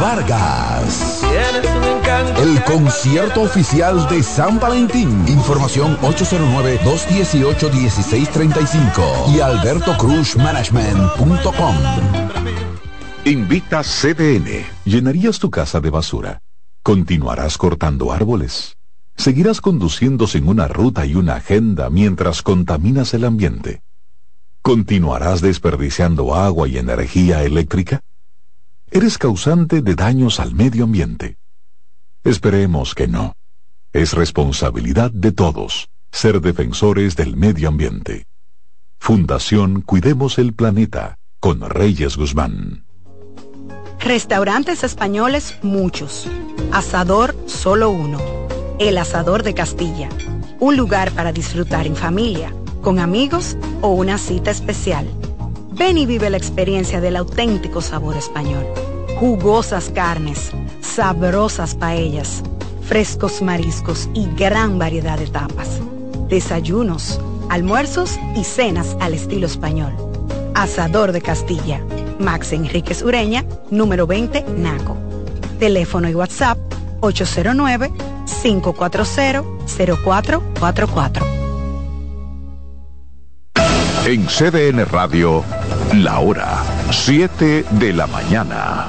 Vargas. El concierto oficial de San Valentín. Información 809-218-1635 y albertocruzmanagement.com. Invita CDN. ¿Llenarías tu casa de basura? ¿Continuarás cortando árboles? ¿Seguirás conduciendo sin una ruta y una agenda mientras contaminas el ambiente? ¿Continuarás desperdiciando agua y energía eléctrica? Eres causante de daños al medio ambiente. Esperemos que no. Es responsabilidad de todos ser defensores del medio ambiente. Fundación Cuidemos el Planeta con Reyes Guzmán. Restaurantes españoles muchos. Asador solo uno. El Asador de Castilla. Un lugar para disfrutar en familia, con amigos o una cita especial. Ven y vive la experiencia del auténtico sabor español. Jugosas carnes, sabrosas paellas, frescos mariscos y gran variedad de tapas. Desayunos, almuerzos y cenas al estilo español. Asador de Castilla Max Enríquez Ureña, número 20, Naco. Teléfono y WhatsApp 809-540-0444. En CDN Radio, la hora 7 de la mañana.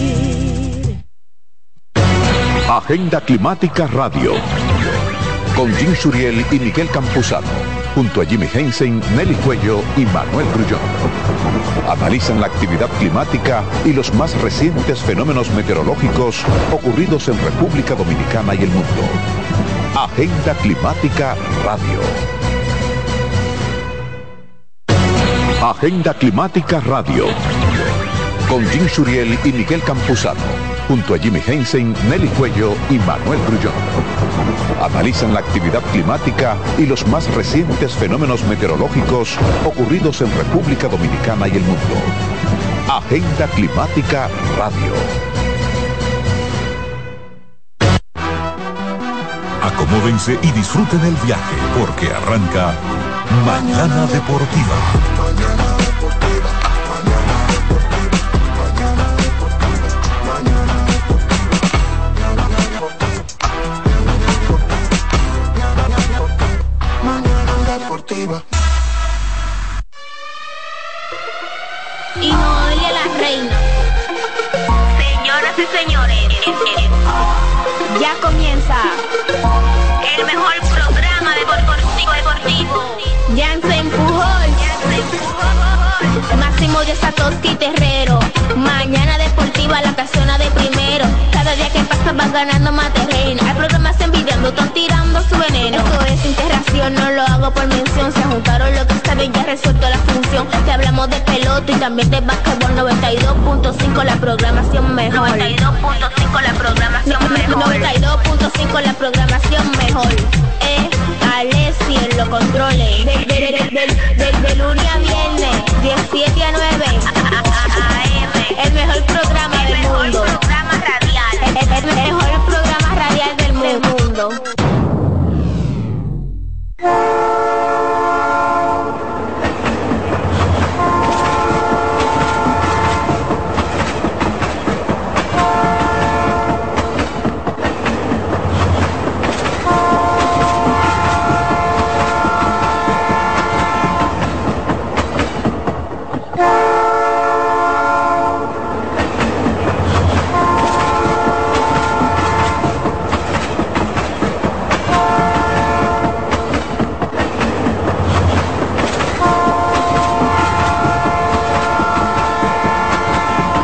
Agenda Climática Radio. Con Jim Suriel y Miguel Campuzano. Junto a Jimmy Hensen, Nelly Cuello y Manuel Grullón. Analizan la actividad climática y los más recientes fenómenos meteorológicos ocurridos en República Dominicana y el mundo. Agenda Climática Radio. Agenda Climática Radio. Con Jim Suriel y Miguel Campuzano junto a Jimmy Hensen, Nelly Cuello y Manuel Grullón. Analizan la actividad climática y los más recientes fenómenos meteorológicos ocurridos en República Dominicana y el mundo. Agenda Climática Radio. Acomódense y disfruten el viaje porque arranca Mañana Deportiva. El mejor programa deportivo deportivo. Jansen Pujol, Máximo de Satoshi Terrero. Mañana deportiva la casona de primero. Cada día que pasa vas ganando más terreno. Hay programas envidiando, están tirando su veneno. Esto es interacción, no lo hago por mención. Se juntaron lo que saben, ya resuelto la función. Te hablamos de pelota y también de básquetbol 92.5 la programación mejor. 92.5 la programación mejor. 92.5 la programación mejor. Eh, Alessi en los controles. De, lunes a viernes, 17 a 9. El mejor programa del mundo. Programa radial. El, el mejor programa radial del mundo. though.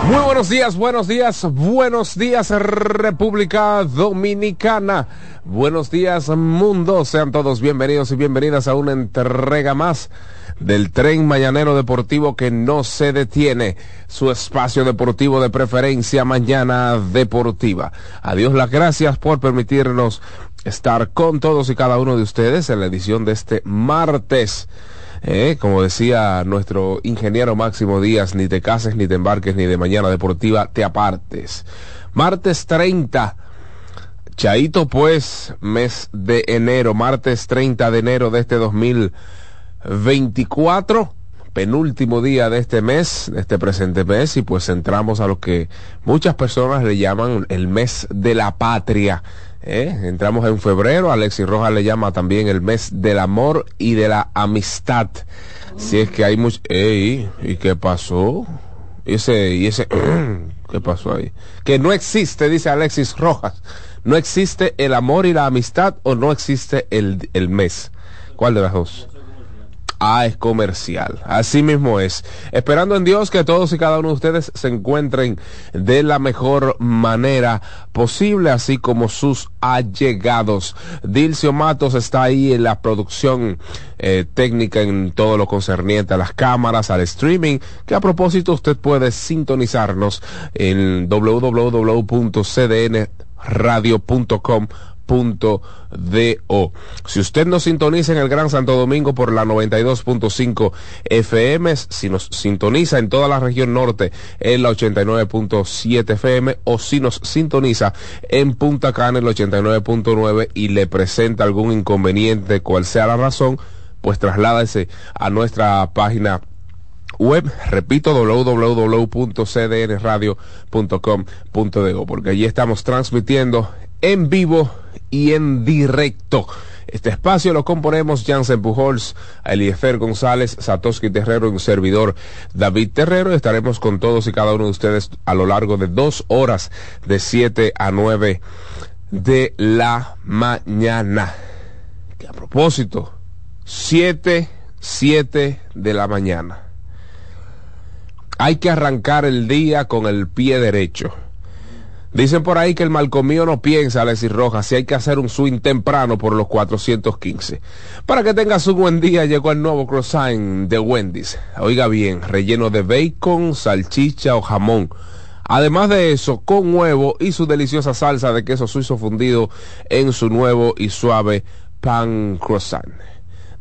Muy buenos días, buenos días, buenos días República Dominicana. Buenos días mundo. Sean todos bienvenidos y bienvenidas a una entrega más del tren mañanero deportivo que no se detiene. Su espacio deportivo de preferencia mañana deportiva. Adiós las gracias por permitirnos estar con todos y cada uno de ustedes en la edición de este martes eh, como decía nuestro ingeniero Máximo Díaz, ni te cases, ni te embarques, ni de mañana deportiva te apartes. Martes 30. Chaito pues, mes de enero, martes 30 de enero de este 2024, penúltimo día de este mes, de este presente mes, y pues entramos a lo que muchas personas le llaman el mes de la patria. ¿Eh? Entramos en febrero, Alexis Rojas le llama también el mes del amor y de la amistad. Si es que hay mucho... ¿Y qué pasó? Y ese, y ese... ¿Qué pasó ahí? Que no existe, dice Alexis Rojas. No existe el amor y la amistad o no existe el, el mes. ¿Cuál de las dos? Ah, es comercial. Así mismo es. Esperando en Dios que todos y cada uno de ustedes se encuentren de la mejor manera posible, así como sus allegados. Dilcio Matos está ahí en la producción eh, técnica en todo lo concerniente a las cámaras, al streaming, que a propósito usted puede sintonizarnos en www.cdnradio.com punto o. Si usted nos sintoniza en el Gran Santo Domingo por la 92.5 FM, si nos sintoniza en toda la región norte en la 89.7 FM o si nos sintoniza en Punta Cana en el 89.9 y le presenta algún inconveniente, cual sea la razón, pues trasládese a nuestra página web, repito, www.cdnradio.com.de, porque allí estamos transmitiendo en vivo y en directo. Este espacio lo componemos Jansen Pujols, Eliezer González, Satoshi Terrero y un servidor David Terrero. Estaremos con todos y cada uno de ustedes a lo largo de dos horas de 7 a 9 de la mañana. Que a propósito, 7, 7 de la mañana. Hay que arrancar el día con el pie derecho Dicen por ahí que el malcomío no piensa, Alexis Rojas, si hay que hacer un swing temprano por los 415. Para que tengas un buen día, llegó el nuevo croissant de Wendy's. Oiga bien, relleno de bacon, salchicha o jamón. Además de eso, con huevo y su deliciosa salsa de queso suizo fundido en su nuevo y suave pan croissant.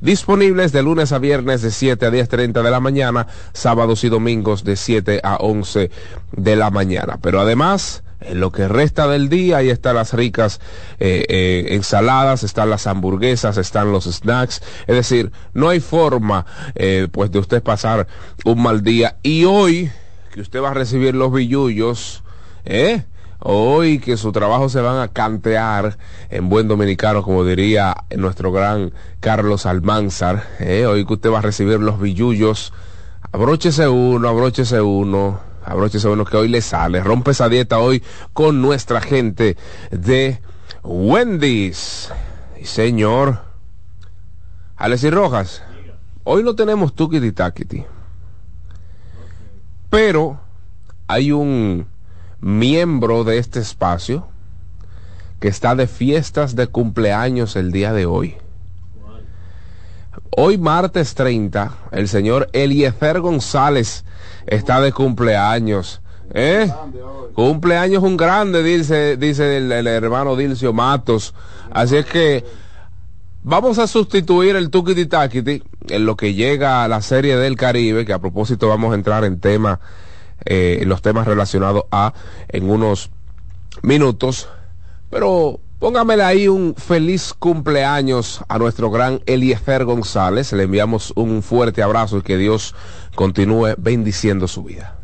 Disponibles de lunes a viernes de 7 a 10.30 de la mañana, sábados y domingos de 7 a 11 de la mañana. Pero además, en lo que resta del día, ahí están las ricas eh, eh, ensaladas, están las hamburguesas, están los snacks. Es decir, no hay forma eh, pues de usted pasar un mal día. Y hoy, que usted va a recibir los billullos, ¿eh? Hoy que su trabajo se van a cantear en buen dominicano, como diría nuestro gran Carlos Almanzar. Hoy que usted va a recibir los billullos. Abróchese uno, abróchese uuno abróchese uno que hoy le sale. Rompe esa dieta hoy con nuestra gente de Wendy's. Y señor. Alexis Rojas. Hoy no tenemos tukiti takiti. Pero hay un miembro de este espacio que está de fiestas de cumpleaños el día de hoy. Hoy martes 30, el señor Eliezer González está de cumpleaños. ¿Eh? Cumpleaños un grande, dice, dice el, hermano Dilcio Matos. Así es que vamos a sustituir el Tukiti Takiti en lo que llega a la serie del Caribe, que a propósito vamos a entrar en tema, eh, en los temas relacionados a en unos minutos. Pero Póngamele ahí un feliz cumpleaños a nuestro gran Eliezer González. Le enviamos un fuerte abrazo y que Dios continúe bendiciendo su vida.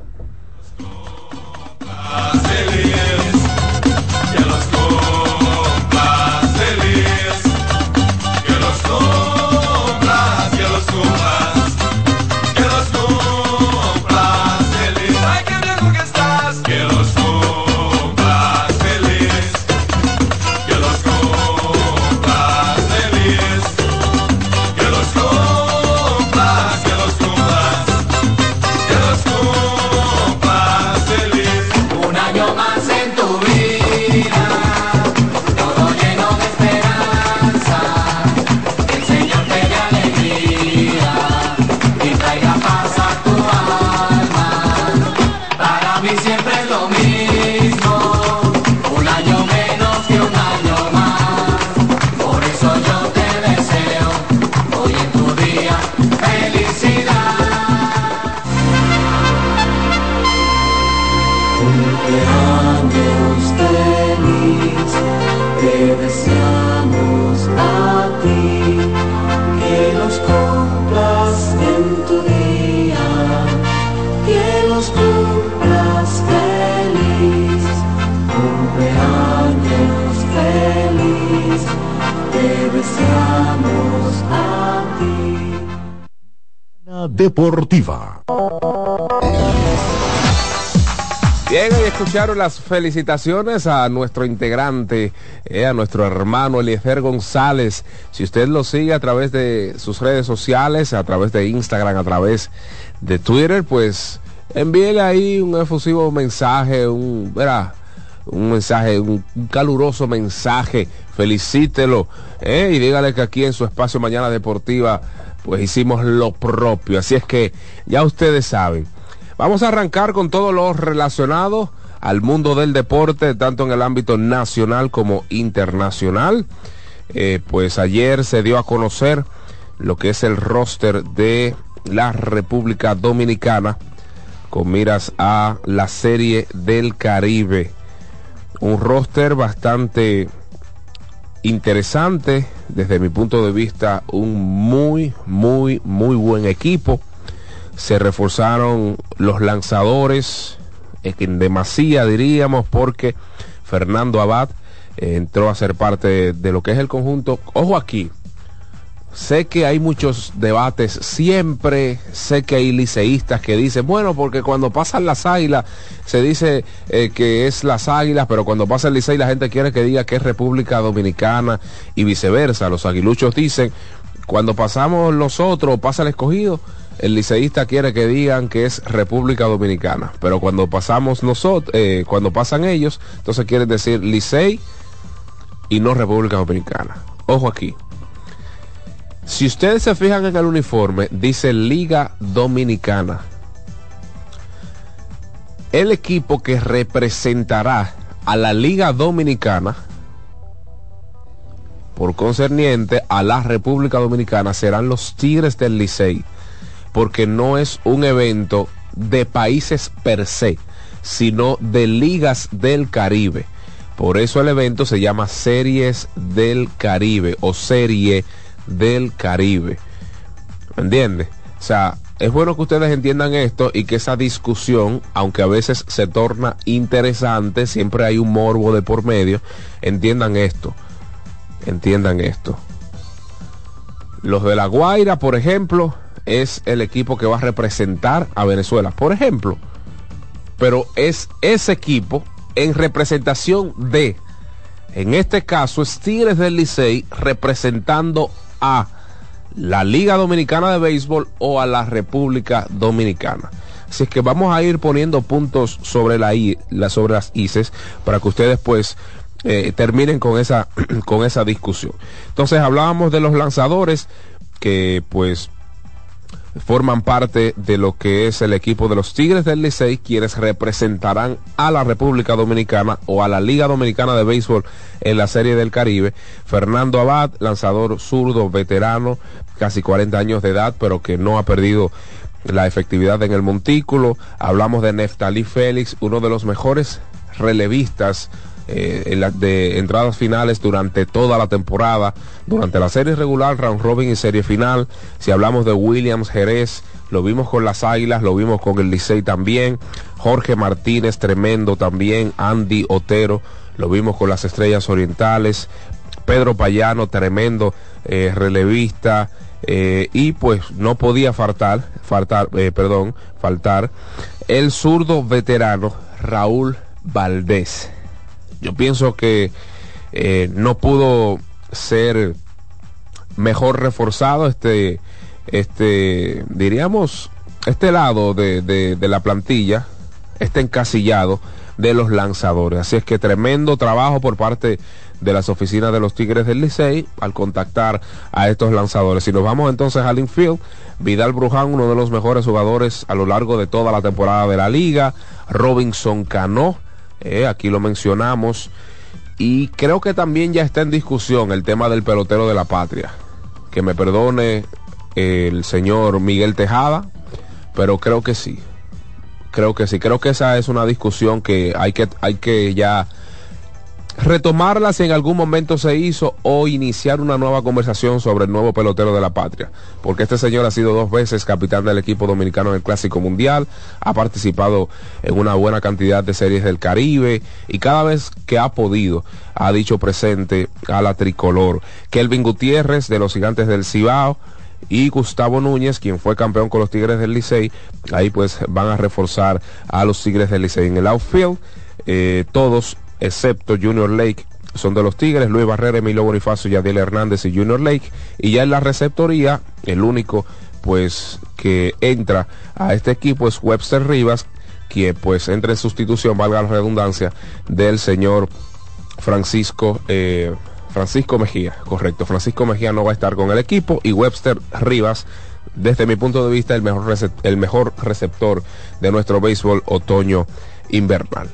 Deportiva. Bien, y escucharon las felicitaciones a nuestro integrante, eh, a nuestro hermano Eliezer González. Si usted lo sigue a través de sus redes sociales, a través de Instagram, a través de Twitter, pues envíele ahí un efusivo mensaje, un, verá, un mensaje, un, un caluroso mensaje, felicítelo eh, y dígale que aquí en su espacio Mañana Deportiva, pues hicimos lo propio. Así es que ya ustedes saben. Vamos a arrancar con todo lo relacionado al mundo del deporte, tanto en el ámbito nacional como internacional. Eh, pues ayer se dio a conocer lo que es el roster de la República Dominicana con miras a la serie del Caribe. Un roster bastante interesante, desde mi punto de vista, un muy, muy, muy buen equipo. Se reforzaron los lanzadores en demasía diríamos porque Fernando Abad eh, entró a ser parte de, lo que es el conjunto. Ojo aquí sé que hay muchos debates siempre sé que hay liceístas que dicen bueno porque cuando pasan las águilas se dice eh, que es las águilas pero cuando pasa el licey la gente quiere que diga que es República Dominicana y viceversa los aguiluchos dicen cuando pasamos nosotros pasa el escogido el liceísta quiere que digan que es República Dominicana, pero cuando pasamos nosotros, eh, cuando pasan ellos, entonces quieren decir Licey y no República Dominicana. Ojo aquí. Si ustedes se fijan en el uniforme, dice Liga Dominicana. El equipo que representará a la Liga Dominicana por concerniente a la República Dominicana serán los Tigres del Licey porque no es un evento de países per se, sino de ligas del Caribe. Por eso el evento se llama Series del Caribe o Serie del Caribe. ¿Me entiende? O sea, es bueno que ustedes entiendan esto y que esa discusión, aunque a veces se torna interesante, siempre hay un morbo de por medio, entiendan esto. Entiendan esto. Los de La Guaira, por ejemplo, es el equipo que va a representar a Venezuela, por ejemplo. Pero es ese equipo en representación de, en este caso, es Tigres del Licey representando a la Liga Dominicana de Béisbol o a la República Dominicana. Así es que vamos a ir poniendo puntos sobre, la, la sobre las ICES para que ustedes pues eh, terminen con esa, con esa discusión. Entonces hablábamos de los lanzadores que pues forman parte de lo que es el equipo de los Tigres del Licey, quienes representarán a la República Dominicana o a la Liga Dominicana de Béisbol en la Serie del Caribe. Fernando Abad, lanzador zurdo, veterano, casi 40 años de edad, pero que no ha perdido la efectividad en el montículo. Hablamos de Neftalí Félix, uno de los mejores relevistas eh, de entradas finales durante toda la temporada, durante la serie regular, round robin y serie final. Si hablamos de Williams Jerez, lo vimos con las Águilas, lo vimos con el Licey también. Jorge Martínez, tremendo también. Andy Otero, lo vimos con las Estrellas Orientales. Pedro Payano, tremendo eh, relevista. Eh, y pues no podía faltar, faltar, perdón, faltar el zurdo veterano Raúl Valdés. Yo pienso que eh, no pudo ser mejor reforzado este, este, diríamos, este lado de, de, la plantilla, este encasillado de los lanzadores. Así es que tremendo trabajo por parte de las oficinas de los Tigres del Licey al contactar a estos lanzadores. Si nos vamos entonces al infield, Vidal Bruján, uno de los mejores jugadores a lo largo de toda la temporada de la liga, Robinson Cano, eh, aquí lo mencionamos. Y creo que también ya está en discusión el tema del pelotero de la patria. Que me perdone el señor Miguel Tejada, pero creo que sí. Creo que sí, creo que esa es una discusión que hay que, hay que ya retomarla si en algún momento se hizo o iniciar una nueva conversación sobre el nuevo pelotero de la patria. Porque este señor ha sido dos veces capitán del equipo dominicano en el Clásico Mundial, ha participado en una buena cantidad de series del Caribe y cada vez que ha podido ha dicho presente a la tricolor. Kelvin Gutiérrez de los Gigantes del Cibao y Gustavo Núñez, quien fue campeón con los Tigres del Licey, ahí pues van a reforzar a los Tigres del Licey en el outfield. Eh, todos excepto Junior Lake, son de los Tigres, Luis Barrera, Emilio Bonifacio, Yadiel Hernández y Junior Lake. Y ya en la receptoría, el único pues que entra a este equipo es Webster Rivas, que pues entra en sustitución, valga la redundancia, del señor Francisco eh, Francisco Mejía, correcto. Francisco Mejía no va a estar con el equipo y Webster Rivas, desde mi punto de vista, el mejor, el mejor receptor de nuestro béisbol otoño invernal.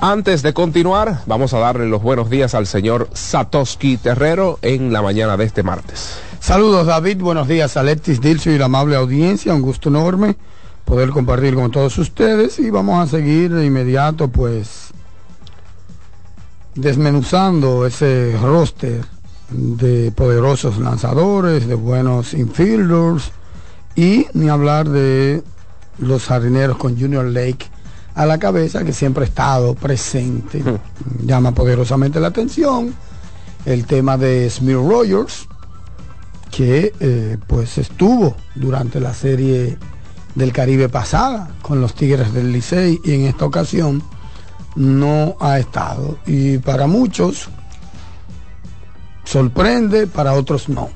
Antes de continuar, vamos a darle los buenos días al señor Satoshi Terrero en la mañana de este martes. Saludos David, buenos días Alexis Dilcio y la amable audiencia, un gusto enorme poder compartir con todos ustedes y vamos a seguir de inmediato pues desmenuzando ese roster de poderosos lanzadores, de buenos infielders y ni hablar de los jardineros con Junior Lake a la cabeza que siempre ha estado presente. Llama poderosamente la atención el tema de Smith Rogers, que eh, pues estuvo durante la serie del Caribe pasada con los Tigres del Licey y en esta ocasión no ha estado. Y para muchos sorprende, para otros no.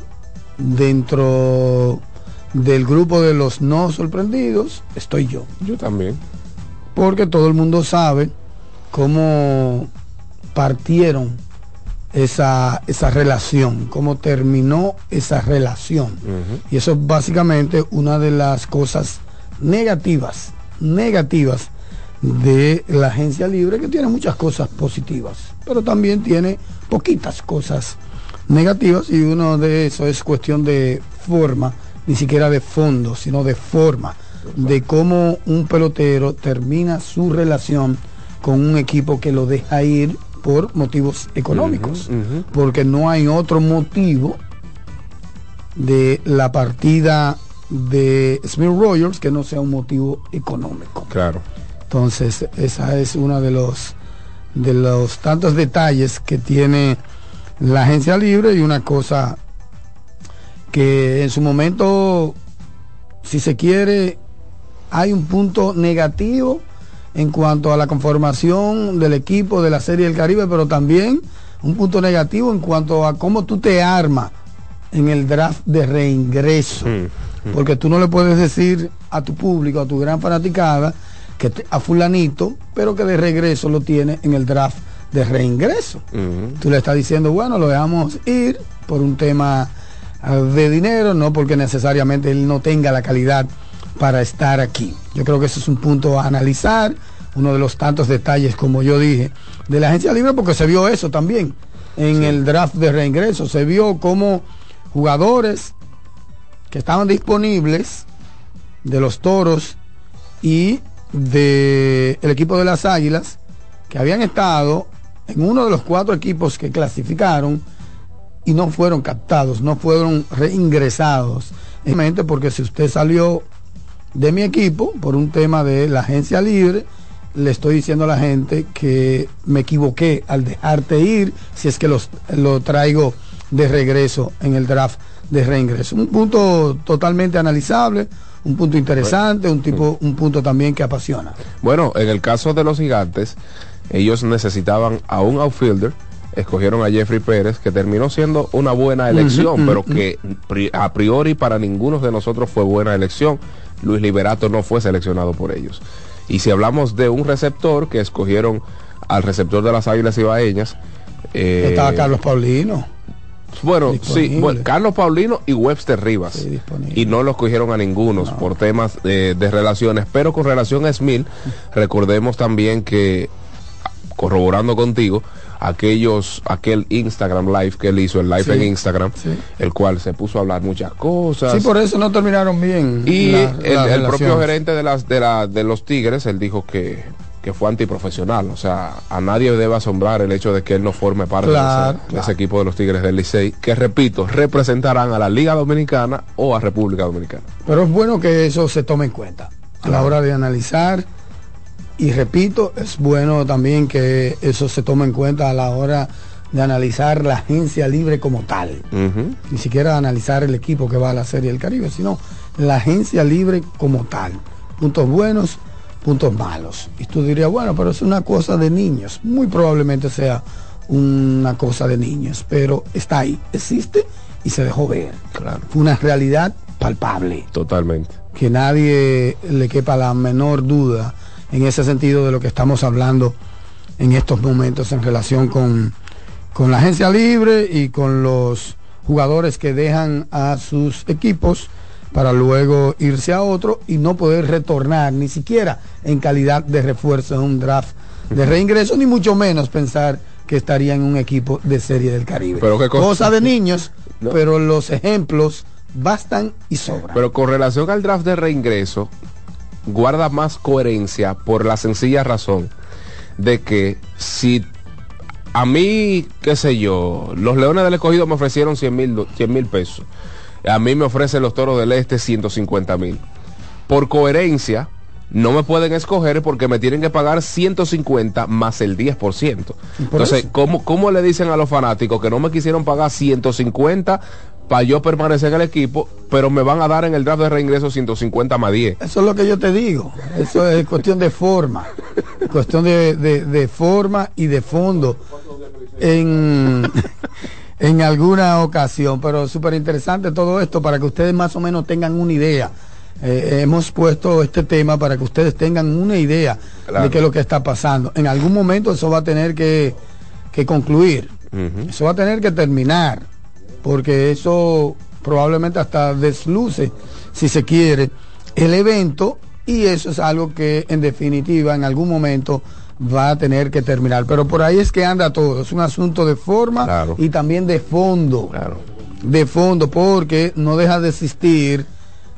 Dentro del grupo de los no sorprendidos estoy yo. Yo también. Porque todo el mundo sabe cómo partieron esa, esa relación, cómo terminó esa relación. Y eso es básicamente una de las cosas negativas, negativas de la agencia libre, que tiene muchas cosas positivas, pero también tiene poquitas cosas negativas y uno de eso es cuestión de forma, ni siquiera de fondo, sino de forma, de cómo un pelotero termina su relación con un equipo que lo deja ir por motivos económicos, porque no hay otro motivo de la partida de Smith Rogers que no sea un motivo económico. Claro. Entonces, esa es una de los de los tantos detalles que tiene la agencia libre y una cosa que en su momento, si se quiere, hay un punto negativo en cuanto a la conformación del equipo de la Serie del Caribe, pero también un punto negativo en cuanto a cómo tú te armas en el draft de reingreso. Porque tú no le puedes decir a tu público, a tu gran fanaticada, que te- a fulanito, pero que de regreso lo tiene en el draft de reingreso. Tú le estás diciendo, bueno, lo dejamos ir por un tema ah, de dinero, no porque necesariamente él no tenga la calidad para estar aquí. Yo creo que eso es un punto a analizar, uno de los tantos detalles, como yo dije, de la agencia libre, porque se vio eso también en el draft de reingreso. Se vio como jugadores que estaban disponibles de los toros y del equipo de las águilas, que habían estado en uno de los cuatro equipos que clasificaron y no fueron captados, no fueron reingresados. Simplemente porque si usted salió de mi equipo por un tema de la agencia libre, le estoy diciendo a la gente que me equivoqué al dejarte ir si es que los, lo traigo de regreso en el draft de reingreso. Un punto totalmente analizable, un punto interesante, un tipo, un punto también que apasiona. Bueno, en el caso de los gigantes, ellos necesitaban a un outfielder, escogieron a Jeffrey Pérez, que terminó siendo una buena elección, pero que a priori para ninguno de nosotros fue buena elección. Luis Liberato no fue seleccionado por ellos. Y si hablamos de un receptor, que escogieron al receptor de las Águilas Ibaeñas, eh, Estaba Carlos Paulino. bueno, sí, bueno, Carlos Paulino y Webster Rivas. y no los cogieron a ningunos por temas de, de relaciones. Pero con relación a Smith, recordemos también que corroborando contigo aquellos, aquel Instagram live que él hizo, el live Sí, en Instagram, sí. el cual se puso a hablar muchas cosas. Sí, por eso no terminaron bien. Y la- el, propio gerente de las de, la, de los Tigres, él dijo que, que fue antiprofesional. O sea, a nadie debe asombrar el hecho de que él no forme parte de ese- Claro, de, ese, claro. equipo de los Tigres del Licey, que repito, representarán a la Liga Dominicana o a República Dominicana. Pero es bueno que eso se tome en cuenta a la hora de analizar. Y repito, es bueno también que eso se tome en cuenta a la hora de analizar la agencia libre como tal. Ni siquiera analizar el equipo que va a la Serie del Caribe, sino la agencia libre como tal. Puntos buenos, puntos malos. Y tú dirías, bueno, pero es una cosa de niños. Muy probablemente sea una cosa de niños, pero está ahí, existe y se dejó ver. Claro. Fue una realidad palpable Totalmente. que nadie le quepa la menor duda en ese sentido de lo que estamos hablando en estos momentos en relación con, con la agencia libre y con los jugadores que dejan a sus equipos para luego irse a otro y no poder retornar ni siquiera en calidad de refuerzo en un draft de reingreso, ni mucho menos pensar que estaría en un equipo de serie del Caribe. Pero cosa- cosa de niños, No. pero los ejemplos bastan y sobran. Pero con relación al draft de reingreso, guarda más coherencia por la sencilla razón de que si a mí, qué sé yo, los Leones del Escogido me ofrecieron 100 mil 100 mil pesos, a mí me ofrecen los Toros del Este 150 mil. Por coherencia, no me pueden escoger porque me tienen que pagar 150 más el 10%. Entonces, eso. ¿cómo, ¿cómo le dicen a los fanáticos que no me quisieron pagar 150 para yo permanecer en el equipo, pero me van a dar en el draft de reingreso 150 más 10? Eso es lo que yo te digo. Eso es cuestión de forma. cuestión de, de- de forma y de fondo. En, en alguna ocasión. Pero súper interesante todo esto para que ustedes más o menos tengan una idea. Eh, hemos puesto este tema para que ustedes tengan una idea Claro. de qué es lo que está pasando. En algún momento eso va a tener que, que concluir. Eso va a tener que terminar, porque eso probablemente hasta desluce, si se quiere, el evento y eso es algo que en definitiva en algún momento va a tener que terminar. Pero por ahí es que anda todo, es un asunto de forma Claro. y también de fondo, Claro. de fondo, porque no deja de existir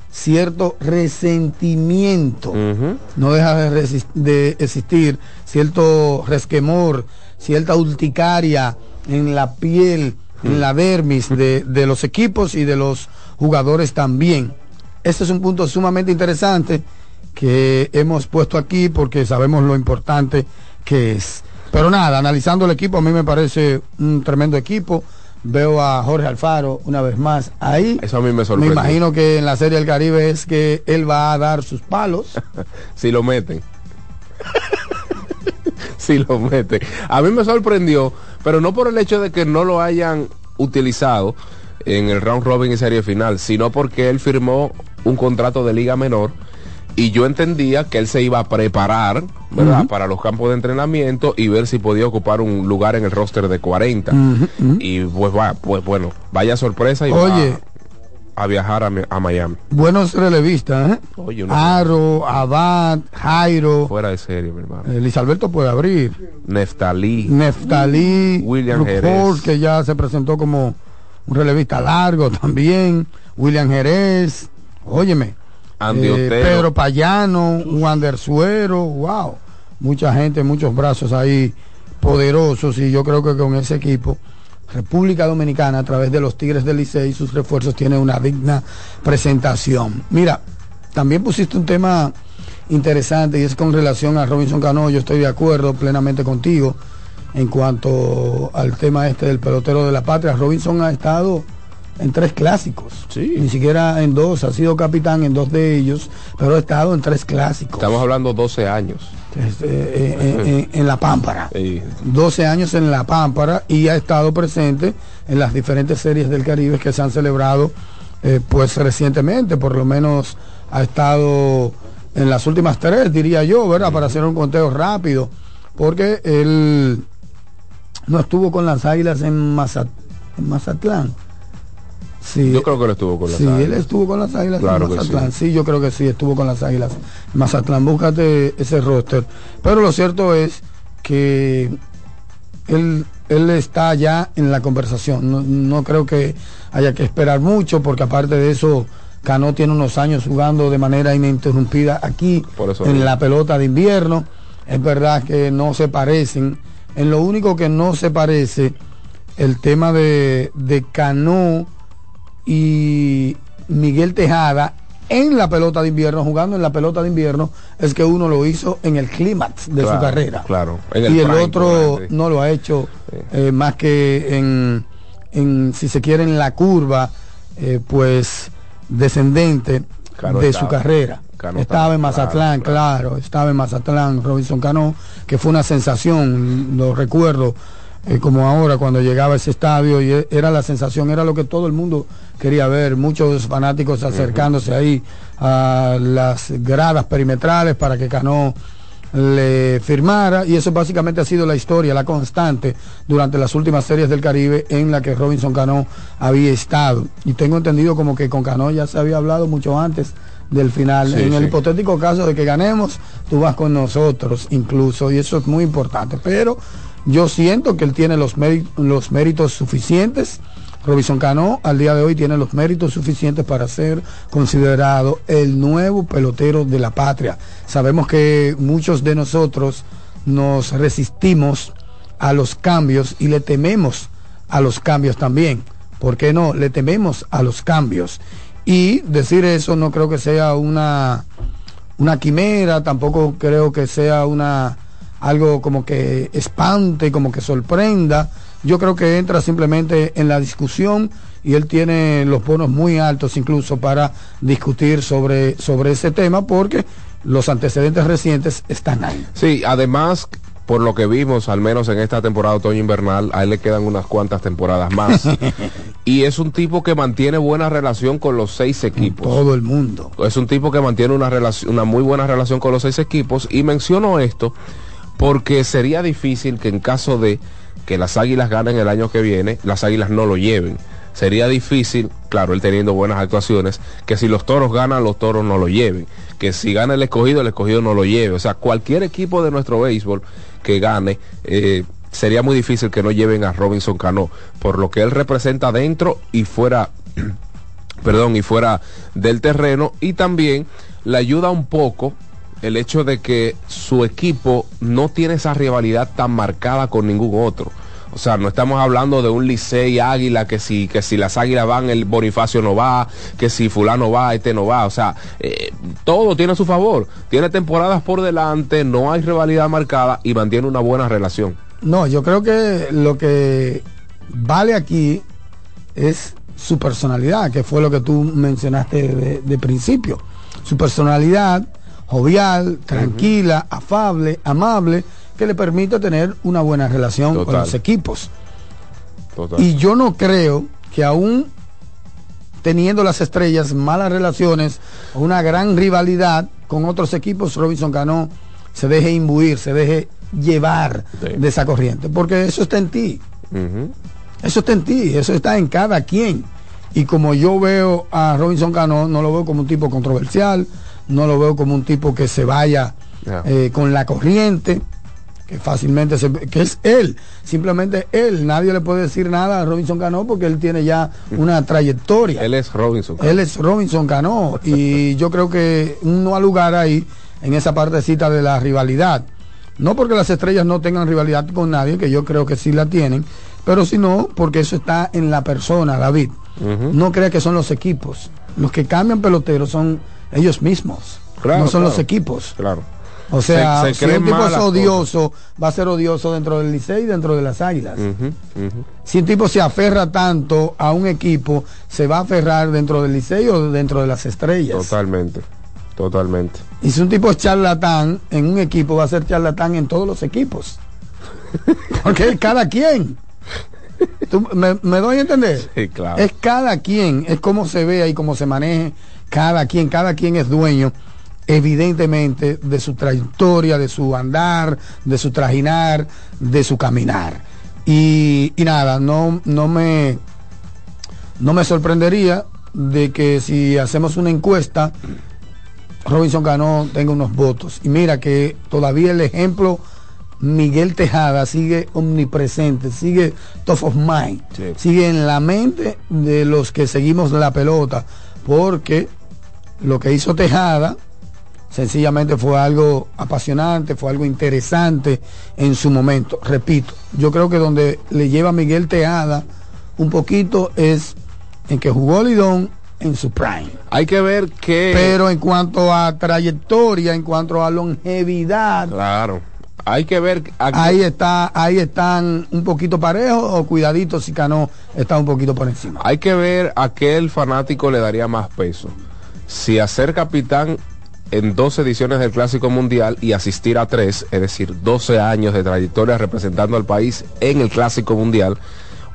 cierto resentimiento no deja de, existir cierto resquemor, cierta urticaria en la piel, la dermis de, de los equipos y de los jugadores también. Este es un punto sumamente interesante que hemos puesto aquí porque sabemos lo importante que es. Pero nada, analizando el equipo, a mí me parece un tremendo equipo. Veo a Jorge Alfaro una vez más ahí. Eso a mí me Me sorprendió. imagino que en la Serie del Caribe es que él va a dar sus palos. si lo meten. si lo meten. A mí me sorprendió, pero no por el hecho de que no lo hayan utilizado en el round robin y serie final, sino porque él firmó un contrato de liga menor y yo entendía que él se iba a preparar, ¿verdad? Para los campos de entrenamiento y ver si podía ocupar un lugar en el roster de 40. Y pues va, pues bueno, vaya sorpresa y Oye. va a viajar a, Mi- a Miami. Buenos relevistas, ¿eh? Oye, Aro, Abad, Jairo, Fuera de serie, mi hermano. eh, Luis Alberto puede abrir. Neftalí. Neftalí, William Brook Jerez. Que ya se presentó como un relevista largo también. William Jerez, óyeme. eh, Andy Otero. Pedro Payano, Wander Suero, wow. Mucha gente, muchos brazos ahí poderosos y yo creo que con ese equipo República Dominicana a través de los Tigres del Licey y sus refuerzos tiene una digna presentación. Mira, también pusiste un tema interesante y es con relación a Robinson Cano, yo estoy de acuerdo plenamente contigo en cuanto al tema este del pelotero de la patria. Robinson ha estado en tres clásicos, Sí. ni siquiera en dos, ha sido capitán en dos de ellos, pero ha estado en tres clásicos. Estamos hablando 12 años. Este, eh, eh, eh, en la Pámpara. Y 12 años en La Pámpara y ha estado presente en las diferentes series del Caribe que se han celebrado eh, pues recientemente, por lo menos ha estado en las últimas tres, diría yo, ¿verdad? Para hacer un conteo rápido, porque él no estuvo con las águilas en, Mazat- en Mazatlán. Sí, yo creo que lo estuvo con las Sí, él Águilas. estuvo con las águilas Claro en que Mazatlán. sí. Sí. yo creo que sí, estuvo con las águilas Mazatlán. Búscate ese roster. Pero lo cierto es que él, él está ya en la conversación. No, no creo que haya que esperar mucho, porque aparte de eso, Cano tiene unos años jugando de manera ininterrumpida aquí Por eso en la pelota de invierno. Es verdad que no se parecen. En lo único que no se parece, el tema de, de Cano y Miguel Tejada en la pelota de invierno, jugando en la pelota de invierno, es que uno lo hizo en el clímax de Claro, su carrera. claro, el y el prime, otro no lo ha hecho eh, más que en, en, si se quiere, en la curva, eh, pues, descendente Cano de estaba. su carrera. Cano estaba en Mazatlán, claro, estaba en Mazatlán, Robinson Cano, que fue una sensación, lo recuerdo eh, como ahora cuando llegaba a ese estadio y e- era la sensación, era lo que todo el mundo quería ver, muchos fanáticos acercándose ahí a las gradas perimetrales para que Cano le firmara y eso básicamente ha sido la historia, la constante durante las últimas series del Caribe en la que Robinson Cano había estado. Y tengo entendido como que con Cano ya se había hablado mucho antes del final. Sí, en el sí. hipotético caso de que ganemos, tú vas con nosotros incluso y eso es muy importante. Pero yo siento que él tiene los, méri- los méritos suficientes. Robinson Cano al día de hoy tiene los méritos suficientes para ser considerado el nuevo pelotero de la patria. Sabemos que muchos de nosotros nos resistimos a los cambios y le tememos a los cambios también. ¿Por qué no? Le tememos a los cambios. Y decir eso no creo que sea una, una quimera, tampoco creo que sea una algo como que espante, como que sorprenda. Yo creo que entra simplemente en la discusión y él tiene los bonos muy altos incluso para discutir sobre, sobre ese tema porque los antecedentes recientes están ahí. Sí, además, por lo que vimos, al menos en esta temporada otoño-invernal, a él le quedan unas cuantas temporadas más. y es un tipo que mantiene buena relación con los seis equipos. Todo el mundo. Es un tipo que mantiene una, relación, una muy buena relación con los seis equipos. Y menciono esto porque sería difícil que en caso de que las águilas ganen el año que viene, las águilas no lo lleven. Sería difícil, claro, él teniendo buenas actuaciones, que si los toros ganan, los toros no lo lleven. Que si gana el escogido, el escogido no lo lleve. O sea, cualquier equipo de nuestro béisbol que gane, eh, sería muy difícil que no lleven a Robinson Cano, por lo que él representa dentro y fuera perdón, y fuera del terreno y también le ayuda un poco el hecho de que su equipo no tiene esa rivalidad tan marcada con ningún otro. O sea, no estamos hablando de un Licey Águila que si, que si las águilas van, el Bonifacio no va, que si fulano va, este no va. O sea, eh, todo tiene su favor. Tiene temporadas por delante, no hay rivalidad marcada y mantiene una buena relación. No, yo creo que lo que vale aquí es su personalidad, que fue lo que tú mencionaste de principio. Su personalidad jovial, tranquila, afable, amable, que le permite tener una buena relación con los equipos. Total. Y yo no creo que aún teniendo las estrellas malas relaciones una gran rivalidad con otros equipos, Robinson Cano se deje imbuir, se deje llevar Sí. de esa corriente, porque eso está en ti. Eso está en ti, eso está en cada quien. Y como yo veo a Robinson Cano, no lo veo como un tipo controversial, no lo veo como un tipo que se vaya Ya. eh, con la corriente, que fácilmente se, que es él, simplemente él. Nadie le puede decir nada a Robinson Cano porque él tiene ya una trayectoria. Él es Robinson. Cano. Él es Robinson Cano y yo creo que no ha lugar ahí en esa partecita de la rivalidad. No porque las estrellas no tengan rivalidad con nadie, que yo creo que sí la tienen, pero sino porque eso está en la persona, David. No crea que son los equipos. Los que cambian peloteros son ellos mismos, Claro, no son los equipos. Claro. O sea, Se- se si un tipo es odioso, va a ser odioso dentro del Licey y dentro de las Águilas. Si un tipo se aferra tanto a un equipo, se va a aferrar dentro del Licey o dentro de las estrellas. Totalmente, totalmente. Y si un tipo es charlatán en un equipo, va a ser charlatán en todos los equipos. Porque es cada quien. ¿Tú me, me doy a entender? Sí, claro. Es cada quien, es cómo se vea y cómo se maneje cada quien. Cada quien es dueño, evidentemente, de su trayectoria, de su andar, de su trajinar, de su caminar. Y, y nada, no, no me no me sorprendería de que si hacemos una encuesta, Robinson Cano tenga unos votos. Y mira que todavía el ejemplo Miguel Tejada sigue omnipresente, sigue top of mind, Sí. sigue en la mente de los que seguimos la pelota, porque lo que hizo Tejada sencillamente fue algo apasionante, fue algo interesante en su momento. Repito, yo creo que donde le lleva Miguel Tejada un poquito es en que jugó Lidón en su prime. Hay que ver que... Pero en cuanto a trayectoria, en cuanto a longevidad, Claro. Hay que ver... a- ahí está, ahí están un poquito parejos o cuidaditos si Cano está un poquito por encima. Hay que ver a qué el fanático le daría más peso. Si hacer capitán en dos ediciones del Clásico Mundial y asistir a tres, es decir, 12 años de trayectoria representando al país en el Clásico Mundial,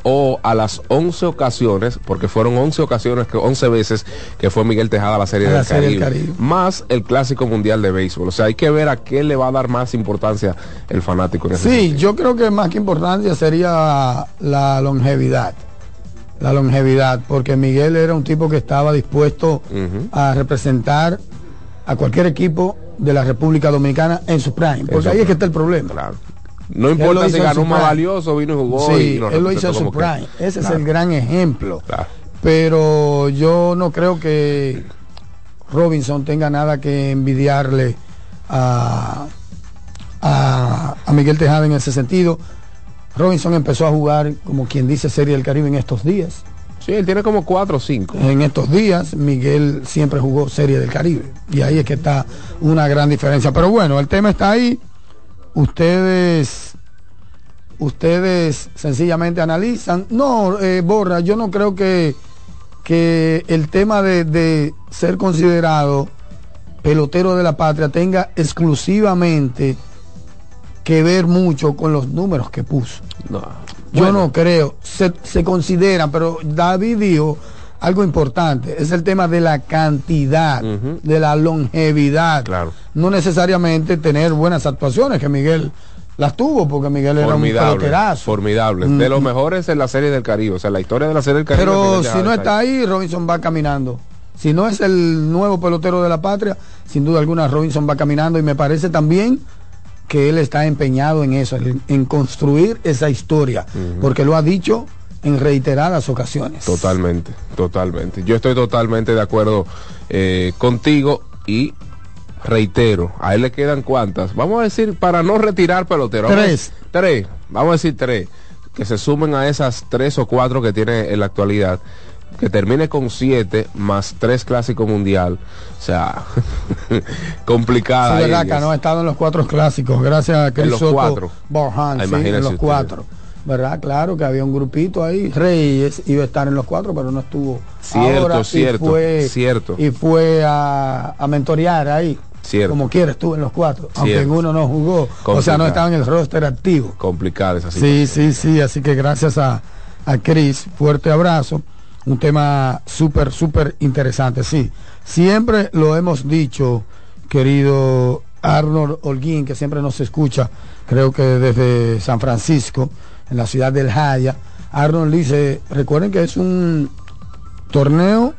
o a las 11 ocasiones, porque fueron 11 ocasiones, que 11 veces que fue Miguel Tejada a la Serie, A la del, Serie del Caribe, Caribe. más el Clásico Mundial de Béisbol. O sea, hay que ver a qué le va a dar más importancia el fanático en ese Sí, sentido. yo creo que más que importancia sería la longevidad. La longevidad, porque Miguel era un tipo que estaba dispuesto a representar a cualquier equipo de la República Dominicana en su prime. Porque su ahí es que está el problema. Claro. No lo importa si ganó más valioso, vino y jugó. Sí, y nos él lo hizo en su que- prime. Ese es el gran ejemplo. Claro. Pero yo no creo que Robinson tenga nada que envidiarle a, a, a Miguel Tejada en ese sentido. Robinson empezó a jugar, como quien dice, Serie del Caribe en estos días. Sí, él tiene como cuatro o cinco. En estos días, Miguel siempre jugó Serie del Caribe. Y ahí es que está una gran diferencia. Pero bueno, el tema está ahí. Ustedes, ustedes sencillamente analizan. No, eh, Borra, yo no creo que, que el tema de, de ser considerado pelotero de la patria tenga exclusivamente que ver mucho con los números que puso. No. Yo Bueno, no creo, se, se consideran, pero David dijo algo importante, es el tema de la cantidad, de la longevidad. Claro. No necesariamente tener buenas actuaciones, que Miguel las tuvo, porque Miguel era un peloterazo. Formidable. Mm. De los mejores en la serie del Caribe. O sea, la historia de la serie del Caribe. Pero si no está ahí, Robinson va caminando. Si no es el nuevo pelotero de la patria, sin duda alguna Robinson va caminando y me parece también que él está empeñado en eso, en, construir esa historia, porque lo ha dicho en reiteradas ocasiones. Totalmente, totalmente. Yo estoy totalmente de acuerdo eh, contigo y reitero, a él le quedan cuántas. Vamos a decir, para no retirar pelotero. Tres. Tres. Vamos a decir tres. Que se sumen a esas tres o cuatro que tiene en la actualidad. Que termine con siete más tres clásicos mundial. O sea, complicada. Sí, verdad, que no ha estado en los cuatro clásicos, gracias a Chris los Soto cuatro. Borjan, Ah, sí, en los ustedes. cuatro. ¿Verdad? Claro que había un grupito ahí. Reyes iba a estar en los cuatro, pero no estuvo. Cierto, ahora, y cierto, fue- cierto. Y fue a, a mentorear ahí. Cierto. Como quiera, estuvo en los cuatro. Aunque en Cierto. uno no jugó. O sea, Complicado. no estaba en el roster activo. Complicada esa Sí, situación. sí, sí. Así que gracias a, a Chris, fuerte abrazo. Un tema súper, súper interesante. Sí, siempre lo hemos dicho, querido Arnold Holguín, que siempre nos escucha, creo que desde San Francisco, en la ciudad del Jaya. Arnold dice, recuerden que es un torneo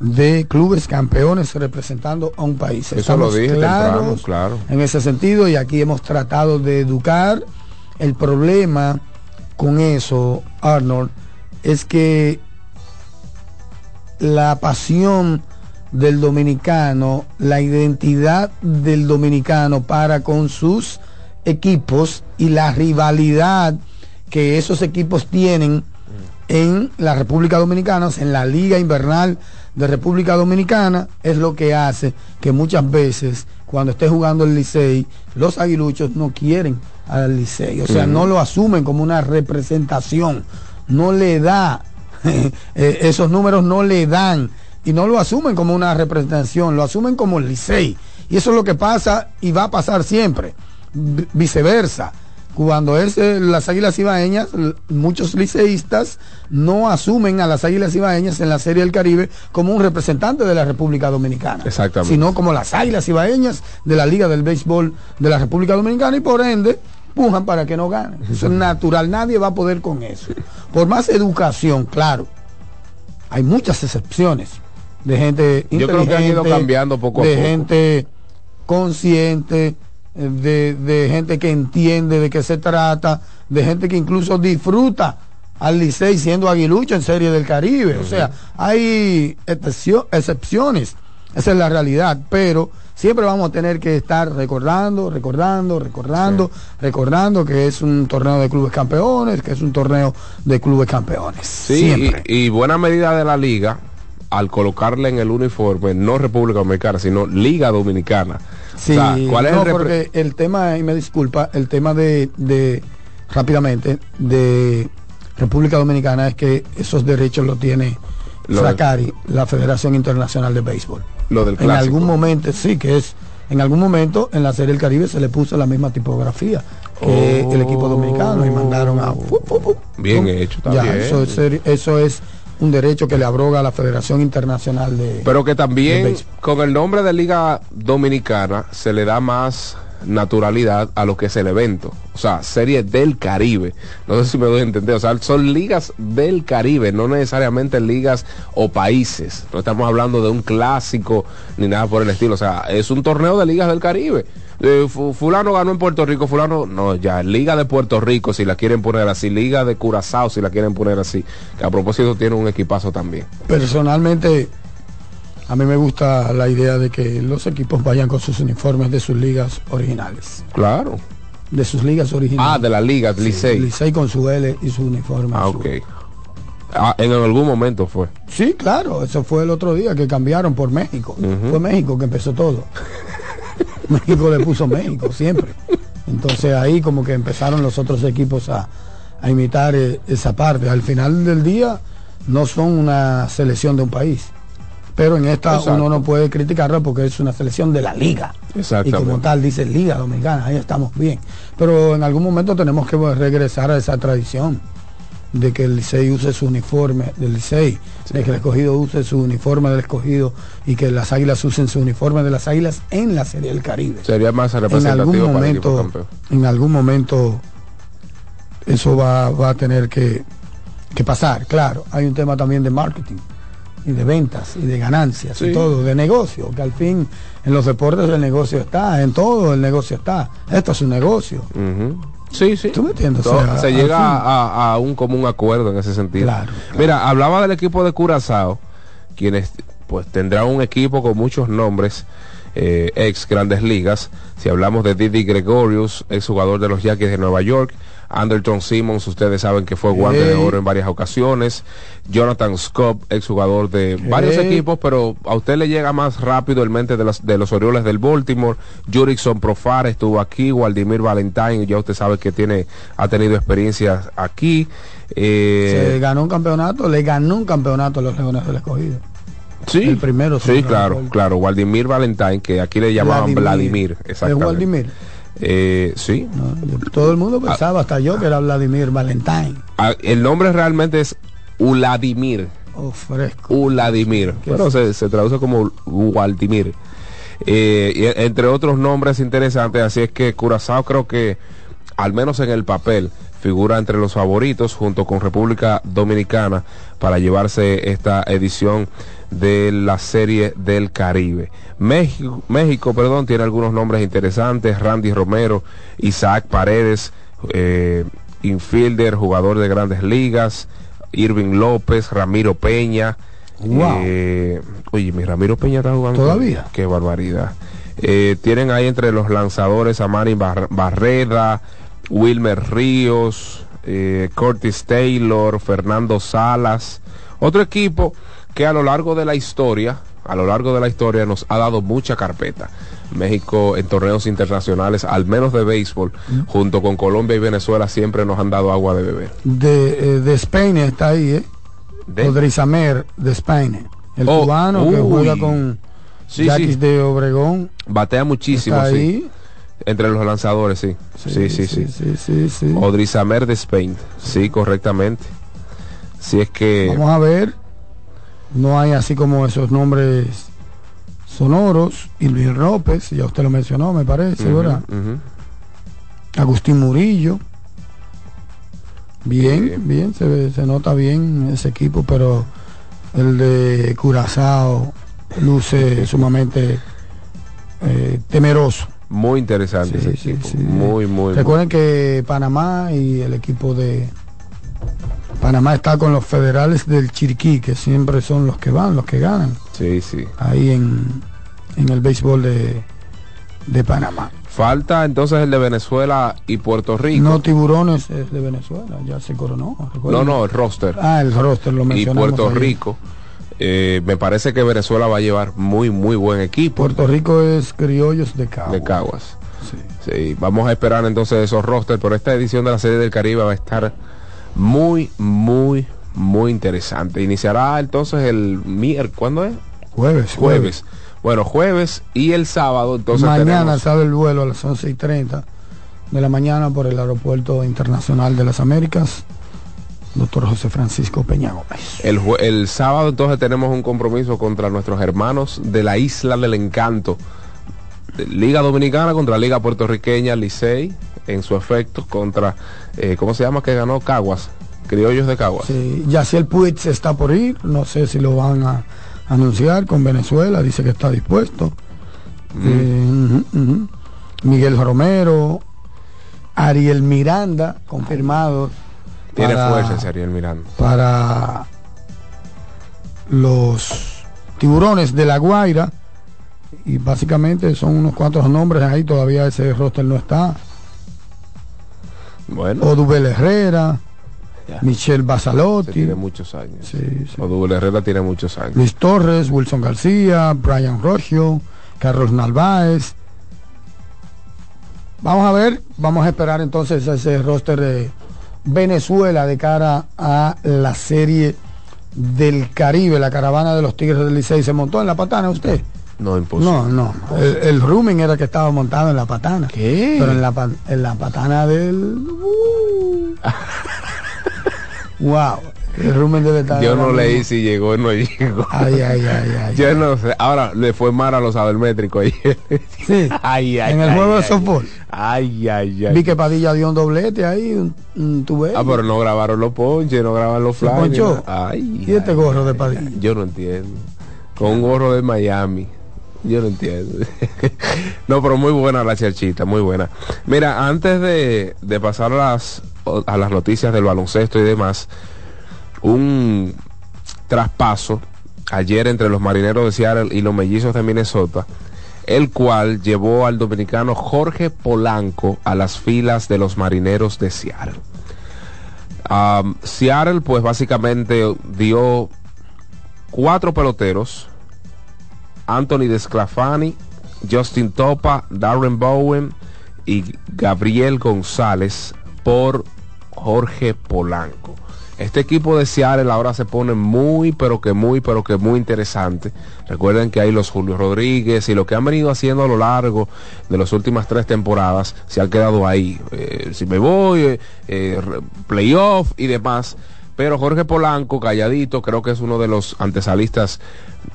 de clubes campeones representando a un país. Eso Estamos lo dije temprano, claro. en ese sentido y aquí hemos tratado de educar. El problema con eso, Arnold, es que la pasión del dominicano, la identidad del dominicano para con sus equipos y la rivalidad que esos equipos tienen en la República Dominicana, en la Liga Invernal de República Dominicana, es lo que hace que muchas veces cuando esté jugando el Licey, los aguiluchos no quieren al Licey, o sea, no lo asumen como una representación, no le da, esos números no le dan, y no lo asumen como una representación, lo asumen como el Licey, y eso es lo que pasa y va a pasar siempre, Vi- viceversa. Cuando es eh, las águilas ibaeñas, muchos liceístas no asumen a las águilas ibaeñas en la Serie del Caribe como un representante de la República Dominicana, Exactamente. sino como las águilas ibaeñas de la Liga del Béisbol de la República Dominicana y por ende pujan para que no ganen. Eso es natural, nadie va a poder con eso. Por más educación, claro, hay muchas excepciones de gente Yo creo que han ido cambiando poco a de poco. gente consciente de, de gente que entiende de qué se trata, de gente que incluso disfruta al Licey siendo aguilucho en Serie del Caribe. O sea, hay excepcio- excepciones, esa es la realidad, pero siempre vamos a tener que estar recordando, recordando, recordando, recordando que es un torneo de clubes campeones, que es un torneo de clubes campeones. Sí, siempre. y, y buena medida de la liga al colocarle en el uniforme no República Dominicana, sino Liga Dominicana. Sí, o sea, ¿cuál es no, el porque el tema, y me disculpa, el tema de, de rápidamente, de República Dominicana es que esos derechos los tiene Lo la Federación Internacional de Béisbol. Lo del En clásico? algún momento, sí, que es, en algún momento en la Serie del Caribe se le puso la misma tipografía que Oh. el equipo dominicano y mandaron a... Bien hecho, está ya. Eso, es, eso es un derecho que le abroga a la Federación Internacional de... Pero que también con el nombre de Liga Dominicana se le da más naturalidad a lo que es el evento. O sea, serie del Caribe. No sé si me doy a entender. O sea, son ligas del Caribe, no necesariamente ligas o países. No estamos hablando de un clásico ni nada por el estilo. O sea, es un torneo de ligas del Caribe. Eh, fu- fulano ganó en Puerto Rico, fulano, no, ya, Liga de Puerto Rico, si la quieren poner así, Liga de Curazao, si la quieren poner así, que a propósito tiene un equipazo también. Personalmente, a mí me gusta la idea de que los equipos vayan con sus uniformes de sus ligas originales. Claro. De sus ligas originales. Ah, de la liga, Licey. Licey con su L y su uniforme. Ah, azul. ok. Ah, en algún momento fue. Sí, claro, eso fue el otro día que cambiaron por México. Fue México que empezó todo. México le puso México siempre. Entonces ahí como que empezaron los otros equipos a, a imitar eh, esa parte. Al final del día no son una selección de un país. Pero en esta Exacto. uno no puede criticarla porque es una selección de la liga. Y Exactamente. como tal dice Liga Dominicana, ahí estamos bien. Pero en algún momento tenemos que regresar a esa tradición de que el Licey use su uniforme del Licey, de que el escogido use su uniforme del escogido y que las águilas usen su uniforme de las águilas en la Serie del Caribe. Sería más En representativo algún para el equipo momento, en algún momento eso va, va a tener que, que pasar. Claro, hay un tema también de marketing y de ventas y de ganancias Sí. y todo, de negocio, que al fin en los deportes el negocio está, en todo el negocio está. Esto es un negocio. Ujú. Sí, sí. ¿Tú me entiendes? O Todo- sea, se llega a, a un común acuerdo en ese sentido. Claro, claro. Mira, hablaba del equipo de Curazao, quienes pues tendrán un equipo con muchos nombres, eh, ex grandes ligas. Si hablamos de Didi Gregorius, ex jugador de los Yankees de Nueva York, Anderton Simmons, ustedes saben que fue guante de oro en varias ocasiones. Jonathan Scott, ex jugador de varios equipos, pero a usted le llega más rápido el mente de los, de los Orioles del Baltimore. Jurickson Profar estuvo aquí, Waldimir Valentine, ya usted sabe que tiene, ha tenido experiencias aquí. Eh, se ganó un campeonato, le ganó un campeonato a los Leones del Escogido. sí, el primero, sí, claro, claro, Waldimir Valentine, que aquí le llamaban Vladimir, ¿Es exactamente. Vladimir? Eh, sí, No, todo el mundo pensaba, hasta yo, que era Vladimir Valentine. Ah, el nombre realmente es Vladimir. Oh, fresco. Vladimir, pero se, se traduce como Waldimir. Eh, e- entre otros nombres interesantes, así es que Curazao creo que, al menos en el papel, figura entre los favoritos junto con República Dominicana para llevarse esta edición de la serie del Caribe. México, México perdón, tiene algunos nombres interesantes, Randy Romero, Isaac Paredes, eh, infielder, jugador de grandes ligas, Irving López, Ramiro Peña. Wow. eh, oye, mi Ramiro Peña está jugando. ¿Todavía? Qué barbaridad. Eh, tienen ahí entre los lanzadores a Manny Bar- Barreda, Wilmer Ríos, Curtis Taylor, Fernando Salas. Otro equipo que a lo largo de la historia, a lo largo de la historia nos ha dado mucha carpeta. México en torneos internacionales, al menos de béisbol, junto con Colombia y Venezuela, siempre nos han dado agua de beber. De, eh, de Spain está ahí, ¿eh? De- Odrizamer de Spain. El Oh, cubano que juega con Sí, de Obregón. Batea muchísimo, Está sí. ahí. Entre los lanzadores, sí. Sí, sí, sí. sí, sí, sí. Odrizamer de Spain. Sí, correctamente. Si es que. Vamos a ver. No hay así como esos nombres sonoros. Y Luis López, ya usted lo mencionó, me parece, Ujú, ¿verdad? Agustín Murillo. Bien, Eh. bien, se, ve- se nota bien ese equipo, pero el de Curazao luce sumamente eh, temeroso. Muy interesante Sí, ese sí, equipo. sí. Muy, muy, Recuerden que Panamá y el equipo de Panamá está con los federales del Chiriquí, que siempre son los que van, los que ganan, Sí, sí. ahí en, en el béisbol de, de Panamá. Falta entonces el de Venezuela y Puerto Rico. No tiburones es de Venezuela, ya se coronó. no, no, el roster. Ah, el roster lo y mencionamos. Puerto ayer. Rico. Eh, me parece que Venezuela va a llevar muy, muy buen equipo Puerto Rico es criollos de Cabo. de Caguas. Sí. Sí, vamos a esperar entonces esos rosters, pero esta edición de la Serie del Caribe va a estar muy, muy, muy interesante. Iniciará entonces el miércoles, ¿cuándo es? Jueves, Jueves. Bueno, jueves y el sábado, entonces Mañana tenemos- sale el vuelo a las 11 y 30 de la mañana por el Aeropuerto Internacional de las Américas. Doctor José Francisco Peña Gómez. El, el sábado entonces tenemos un compromiso contra nuestros hermanos de la Isla del Encanto. Liga Dominicana contra Liga Puertorriqueña, Licey, en su efecto, contra, eh, ¿cómo se llama? Que ganó Caguas, Criollos de Caguas. Sí, Yaciel Puig está por ir, no sé si lo van a anunciar con Venezuela, dice que está dispuesto. Eh, ujú, ujú. Miguel Romero, Ariel Miranda, confirmado. Tiene para- fuerza ese Ariel Miranda. para los tiburones de la Guaira y básicamente son unos cuantos nombres ahí todavía ese roster no está Bueno, Odubel Herrera Ya. Michelle se Basalotti tiene muchos años. sí, sí. Odubel Herrera tiene muchos años. Luis Torres Wilson García Brian Roggio Carlos Narváez vamos a ver vamos a esperar entonces ese roster de Venezuela de cara a la serie del Caribe, la caravana de los Tigres del Licey. ¿Se montó en la patana usted? No, imposible. No, no. El, el rooming era que estaba montado en la patana. ¿Qué? Pero en la, en la patana del... wow. El rooming debe estar... Yo no leí si llegó o no llegó. Ay, ay, ay, ay. Yo no sé. Ahora le fue mal a los sabermétricos ayer. Sí. Ay, ay, en el ay, juego de ay. softball. Ay, ay, ay. Vi que Padilla dio un doblete ahí, un, un tubero. Ah, pero no grabaron los ponches, no grabaron los ¿Se flyers. Ay, ¿Y este ay, gorro de Padilla? ay, Yo no entiendo. Con un gorro de Miami. Yo no entiendo. no, pero muy buena la charchita, muy buena. Mira, antes de, de pasar a las, a las noticias del baloncesto y demás, un traspaso ayer entre los marineros de Seattle y los mellizos de Minnesota, el cual llevó al dominicano Jorge Polanco a las filas de los marineros de Seattle. Seattle pues básicamente dio cuatro peloteros, Anthony Desclafani, Justin Topa, Darren Bowen y Gabriel González por Jorge Polanco. Este equipo de Seattle ahora se pone muy, pero que muy, pero que muy interesante. Recuerden que hay los Julio Rodríguez y lo que han venido haciendo a lo largo de las últimas tres temporadas se han quedado ahí. Eh, si me voy, eh, eh, playoff y demás. Pero Jorge Polanco, calladito, creo que es uno de los antesalistas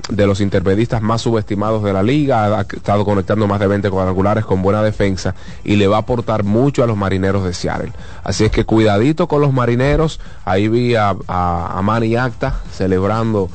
de los intermedistas más subestimados de la liga, ha estado conectando más de 20 cuadrangulares con buena defensa y le va a aportar mucho a los marineros de Seattle. Así es que cuidadito con los marineros, ahí vi a, a, a Manny Acta celebrando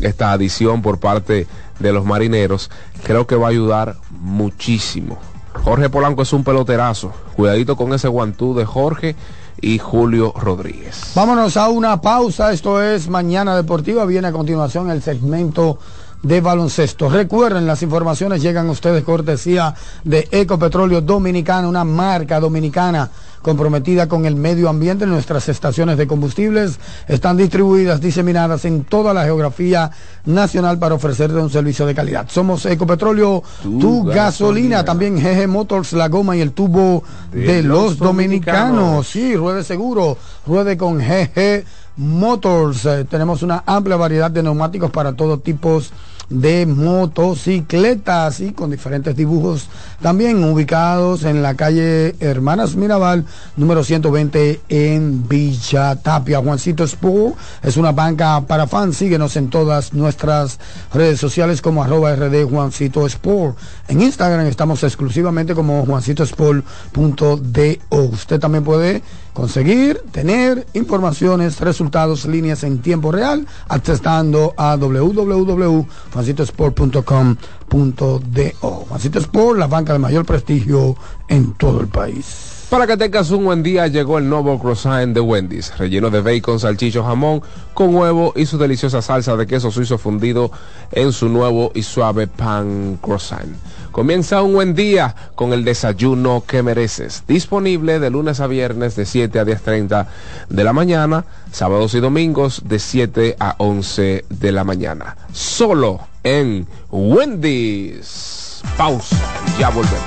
esta adición por parte de los marineros, creo que va a ayudar muchísimo. Jorge Polanco es un peloterazo, cuidadito con ese guantú de Jorge y Julio Rodríguez. Vámonos a una pausa. Esto es Mañana Deportiva. Viene a continuación el segmento de baloncesto. Recuerden, las informaciones llegan ustedes cortesía de Ecopetróleo Dominicana, una marca dominicana comprometida con el medio ambiente. Nuestras estaciones de combustibles están distribuidas, diseminadas en toda la geografía nacional para ofrecerte un servicio de calidad. Somos Ecopetróleo, tu, Tu gasolina. gasolina. también GG Motors, la goma y el tubo de, De los los dominicanos. dominicanos. Sí, ruede seguro, ruede con GG Motors. Eh, tenemos una amplia variedad de neumáticos para todo tipo de motocicletas y con diferentes dibujos también ubicados en la calle Hermanas Mirabal número 120 en Villa Tapia. Juancito Sport es una banca para fans. Síguenos en todas nuestras redes sociales como arroba rd Juancito Sport. En Instagram estamos exclusivamente como juancitosport.do. Usted también puede conseguir, tener informaciones, resultados, líneas en tiempo real, accesando a juancitosport.com.do. Juancito Sport, la banca de mayor prestigio en todo el país. Para que tengas un buen día, llegó el nuevo croissant de Wendy's, relleno de bacon, salchicho, jamón, con huevo y su deliciosa salsa de queso suizo fundido en su nuevo y suave pan croissant. Comienza un buen día con el desayuno que mereces. Disponible de lunes a viernes de 7 a 10.30 de la mañana, sábados y domingos de 7 a 11 de la mañana. Solo en Wendy's. Pausa, ya volvemos.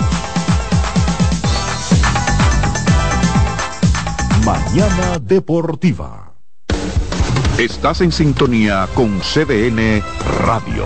Mañana Deportiva. Estás en sintonía con CDN Radio.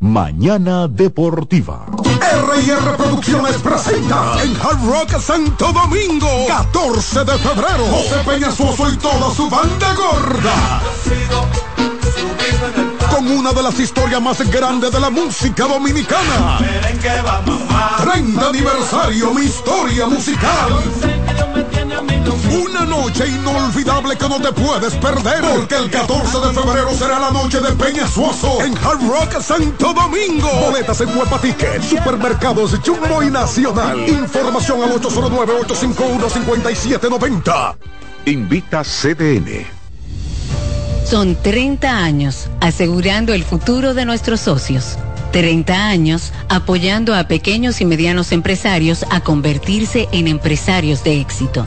Mañana Deportiva. R&R Producciones presenta en Hard Rock Santo Domingo, 14 de febrero, José Peñasoso y toda su banda gorda. Con una de las historias más grandes de la música dominicana. 30 aniversario, mi historia musical. Una noche inolvidable que no te puedes perder. Porque el 14 de febrero será la noche de Peña Suoso en Hard Rock Santo Domingo. Boletas en Huepa Ticket, Supermercados Jumbo y Nacional. Información al 809-851-5790. Invita CDN. Son 30 años asegurando el futuro de nuestros socios. 30 años apoyando a pequeños y medianos empresarios a convertirse en empresarios de éxito.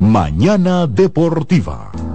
Mañana Deportiva.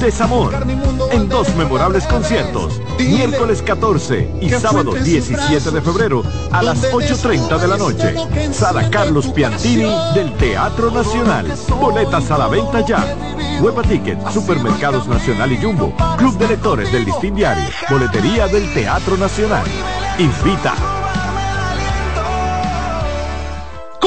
desamor. En dos memorables conciertos, miércoles 14 y sábado 17 de febrero a las 8.30 de la noche. Sala Carlos Piantini del Teatro Nacional. Boletas a la venta ya. Hueva Ticket, Supermercados Nacional y Jumbo, Club de Lectores del Listín Diario, Boletería del Teatro Nacional. Invita.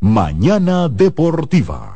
Mañana Deportiva.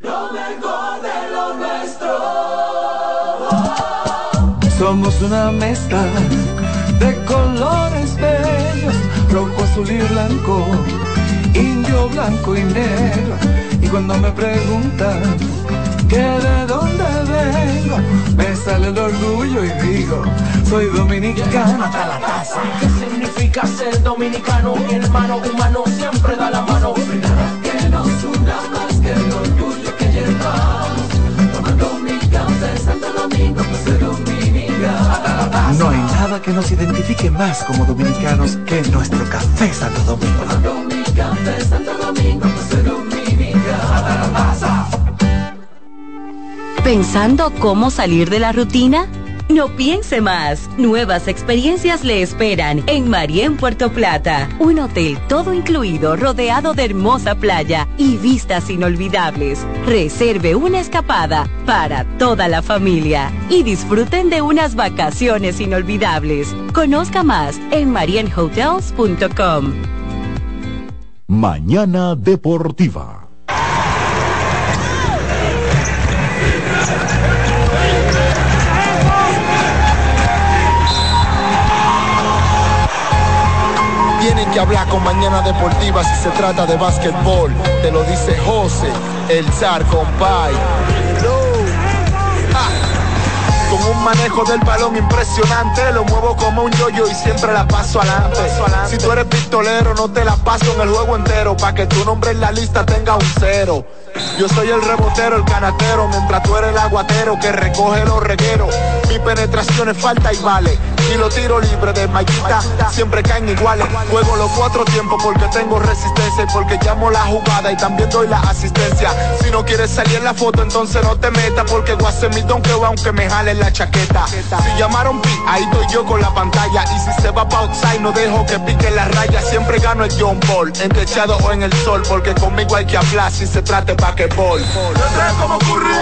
Lo mejor de lo nuestro. Somos una mezcla de colores bellos, rojo, azul y blanco, indio, blanco y negro. Y cuando me preguntan que de dónde vengo, me sale el orgullo y digo, soy dominicano hasta la casa. ¿Qué significa ser dominicano? Mi hermano humano siempre da la mano. Nada que nos una más que el nada que nos identifique más como dominicanos que nuestro café Santo Domingo. ¿Pensando cómo salir de la rutina? No piense más. Nuevas experiencias le esperan en Marien Puerto Plata. Un hotel todo incluido, rodeado de hermosa playa y vistas inolvidables. Reserve una escapada para toda la familia y disfruten de unas vacaciones inolvidables. Conozca más en marienhotels.com. Mañana Deportiva. Tienen que hablar con Mañana Deportiva si se trata de básquetbol. Te lo dice José, el zar compay. Con Con un manejo del balón impresionante, lo muevo como un yoyo y siempre la paso adelante. Si tú eres pistolero, no te la paso en el juego entero, pa' que tu nombre en la lista tenga un cero. Yo soy el rebotero, el canatero, mientras tú eres el aguatero que recoge los regueros. Mi penetración es falta y vale. Y los tiros libres de Maquita siempre caen iguales. Juego los cuatro tiempos porque tengo resistencia y porque llamo la jugada y también doy la asistencia. Si no quieres salir en la foto, entonces no te metas porque voy a hacer mi aunque me jale la chaqueta. Si llamaron pi, ahí estoy yo con la pantalla. Y si se va pa' outside, no dejo que pique la raya. Siempre gano el John Ball, en techado o en el sol, porque conmigo hay que hablar si se trate basquetbol. Yo como Curry,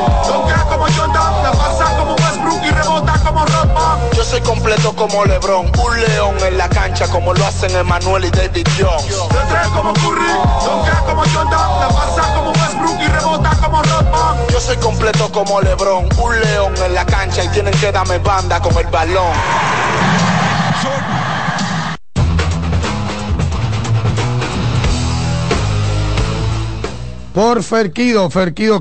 como Jordan, pasa como Westbrook y rebota como Rodman. Yo soy completo como LeBron, un león en la cancha como lo hacen Emmanuel y David Jones. Yo como Curry, donkea como Jordan, la pasa como Westbrook y rebota como Rodman. Yo soy completo como LeBron, un león en la cancha y tienen que darme banda con el balón. Por Ferquido, Ferquido